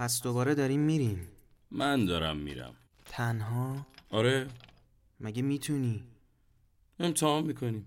پس دوباره داریم میریم. من دارم میرم. تنها؟ آره. مگه می‌تونی؟ امتحان می‌کنیم.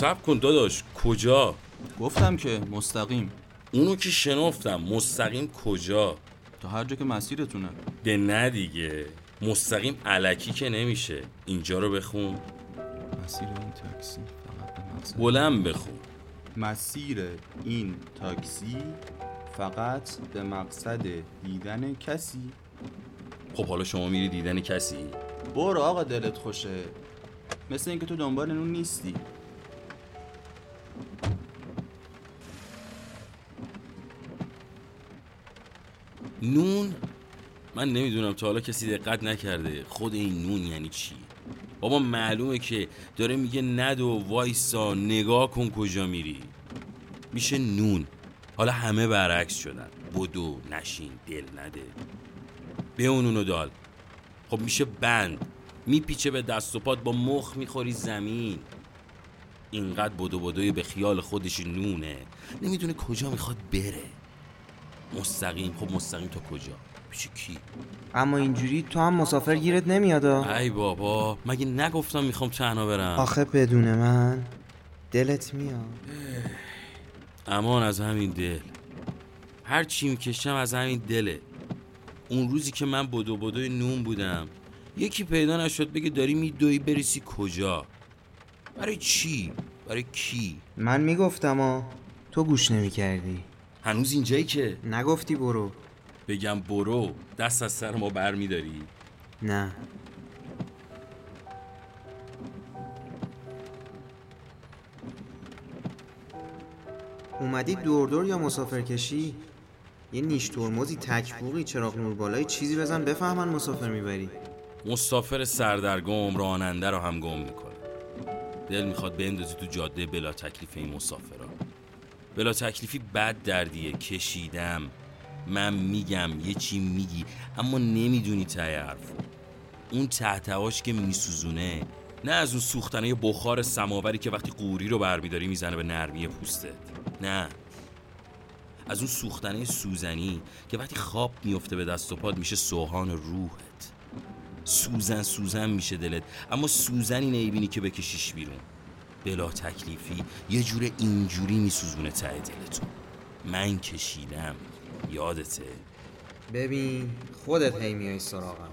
سب کن داداش. کجا؟ گفتم که مستقیم. اونو که شنفتم مستقیم کجا؟ تا هر جا که مسیرتونه. ده نه دیگه. مستقیم علکی که نمیشه. اینجا رو بخون. مسیر این تاکسی فقط به مقصد. بلند بخون. مسیر این تاکسی فقط به مقصد دیدن کسی. خب حالا شما میری دیدن کسی؟ برو آقا دلت خوشه. مثل اینکه تو دنبال نون نیستی. نون؟ من نمی‌دونم تا حالا کسی دقت نکرده خود این نون یعنی چی؟ بابا معلومه که داره میگه ندو وایسا نگاه کن کجا میری. میشه نون. حالا همه برعکس شدن. بدو نشین دل نده. به اونو دال خب میشه بند. میپیچه به دست و پات با مخ می‌خوری زمین. اینقدر بدو بدوی به خیال خودش نونه. نمی‌دونه کجا می‌خواد بره. مستقیم. خب مستقیم تا کجا؟ پیش کی؟ اما اینجوری تو هم مسافر گیرت نمیادا ای بابا مگه نگفتم می‌خوام تنها برم؟ آخه بدون من دلت میاد. امان از همین دل. هر چی می‌کشم از همین دله. اون روزی که من بدو بدوی نون بودم یکی پیدا نشد بگه داری میدوی بریسی کجا؟ برای چی؟ برای کی؟ من می‌گفتم آ تو گوش نمی‌کردی. هنوز اینجایی که؟ نگفتی برو. بگم برو دست از سر ما بر میداری نه. اومدی دور دور یا مسافر کشی؟ یه نیش ترمزی تکبوقی چراغ نور بالای چیزی بزن بفهمن مسافر می‌بری. مسافر سردرگم راننده رو هم گم می‌کنه. دل می‌خواد بندازی تو جاده بلا تکلیف این مسافرا. بلا تکلیفی بد دردیه کشیدم. من میگم یه چی میگی اما نمی‌دونی ته حرفو اون تحتواش که میسوزونه نه از اون سوختنه بخار سماوری که وقتی قوری رو برمیداری می‌زنه به نرمی پوستت. نه. از اون سوختنه سوزنی که وقتی خواب میفته به دست و پاد میشه سوهان روحت. سوزن سوزن میشه دلت. اما سوزنی نمی‌بینی که بکشیش بیرون. بلا تکلیفی یه جور اینجوری میسوزونه ته دلتون من کشیدم. یادته؟ ببین خودت هی میای سراغم.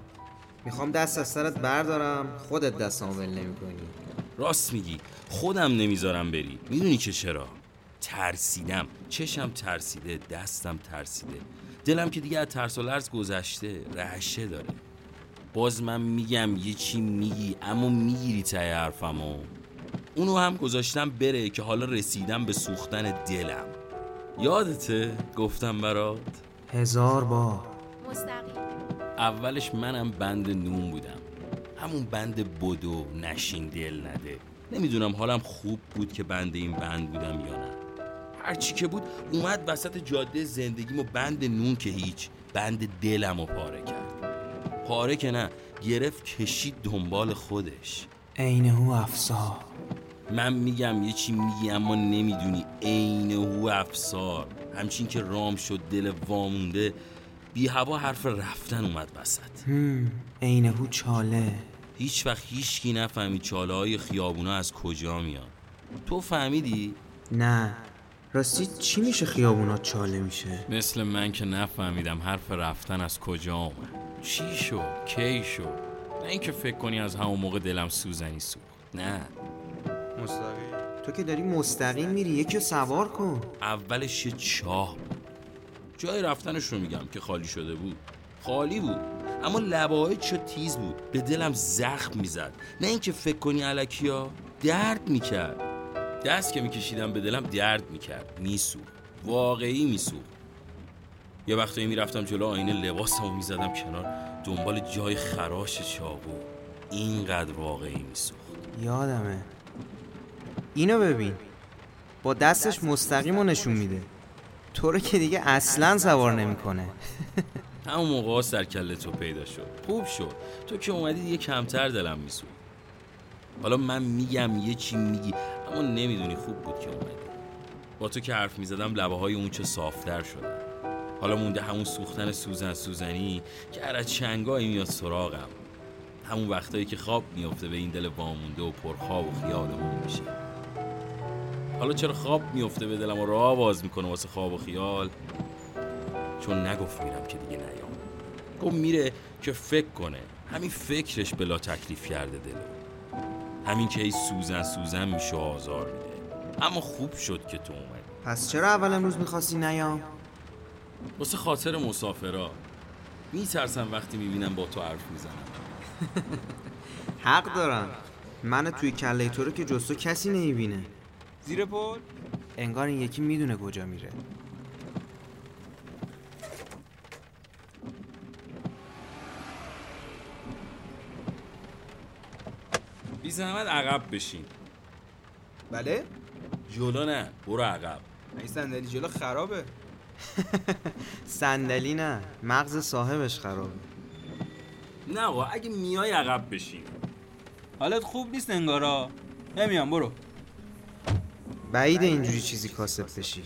می‌خوام دست از سرت بردارم خودت دستامو ول نمی‌کنی. راست میگی. خودم نمی‌ذارم بری. می‌دونی که چرا؟ ترسیدم. چشم ترسیده دستم ترسیده. دلم که دیگه از ترس و لرز گذشته رعشه داره. باز من میگم یه چی میگی اما می‌گیری تای حرفمو. اونو هم گذاشتم بره که حالا رسیدم به سوختن دلم. یادته؟ گفتم برات. هزار بار. مستقیم. اولش منم بند نون بودم. همون بند بدو نشین دل نده. نمی‌دونم حالم خوب بود که بند این بند بودم یا نه. هرچی که بود اومد وسط جاده زندگیمو بند نون که هیچ بند دلمو پاره کرد. پاره که نه گرفت کشید دنبال خودش. عینه افسار من میگم یه چی میگی اما نمی‌دونی. عین هو افسار همچین که رام شد دل وامونده بی هوا حرف رفتن اومد وسط. هم عینه چاله. هیچ وقت هیچکی نفهمید چاله های خیابونا از کجا میان. تو فهمیدی؟ نه. راستی چی میشه خیابونات چاله میشه؟ مثل من که نفهمیدم حرف رفتن از کجا اومد. چی شد؟ کی شد؟ نه اینکه فکر کنی از همون موقع دلم سوزنی سوخت نه. مستقیم. تو که داری مستقیم میری یکی سوار کن. اولش یه چاه بود. جای رفتنش رو میگم که خالی شده بود. خالی بود. اما لباهای چه تیز بود. به دلم زخم می‌زد. نه اینکه فکر کنی علکیا درد می‌کرد. دست که میکشیدم به دلم درد می‌کرد. میسو واقعی میسو یه وقتایی می‌رفتم جلو آینه لباسمو می‌زدم کنار. دنبال جای خراش چاقو. اینقدر واقعی میسوخت. یادمه. اینو ببین. با دستش مستقیم رو نشون میده. تو رو که دیگه اصلا سوار نمی‌کنه. همون موقع سر کله تو پیدا شد. خوب شد. تو که اومدی دیگه کمتر دلم میسود حالا من میگم یه چی میگی اما نمی‌دونی خوب بود که اومدی. با تو که حرف می‌زدم لبه های اون چه صافتر شدن. حالا مونده همون سوختن سوزن سوزنی که از چنگایی میاد سراغم. همون وقتایی که خواب میفته به این دل وامونده و پرخواب و خیالمون میشه. حالا چرا خواب میفته به دلم و راه باز می‌کنه واسه خواب و خیال؟ چون نگفت میرم که دیگه نیام. گفت میره که فکر کنه. همین فکرش بلا تکلیف کرده دلو. همین که ای سوزن سوزن میشه آزار میده. اما خوب شد که تو اومدی. پس چرا اول امروز می‌خواستی نیام؟ واسه خاطر مسافرا. میترسم وقتی می‌بینم با تو حرف می‌زنم. حق دارم. من توی کله تو رو که جستو کسی نمی‌بینه. زیر پل؟ انگار این یکی می‌دونه کجا میره. بی زحمت عقب بشین. بله؟ جلو نه برو عقب. این صندلی جلو خرابه. صندلی نه مغز صاحبش خرابه نه آقا اگه میای عقب بشین حالت خوب نیست انگارا. نمیام برو. بعید اینجوری چیزی کاسب بشی.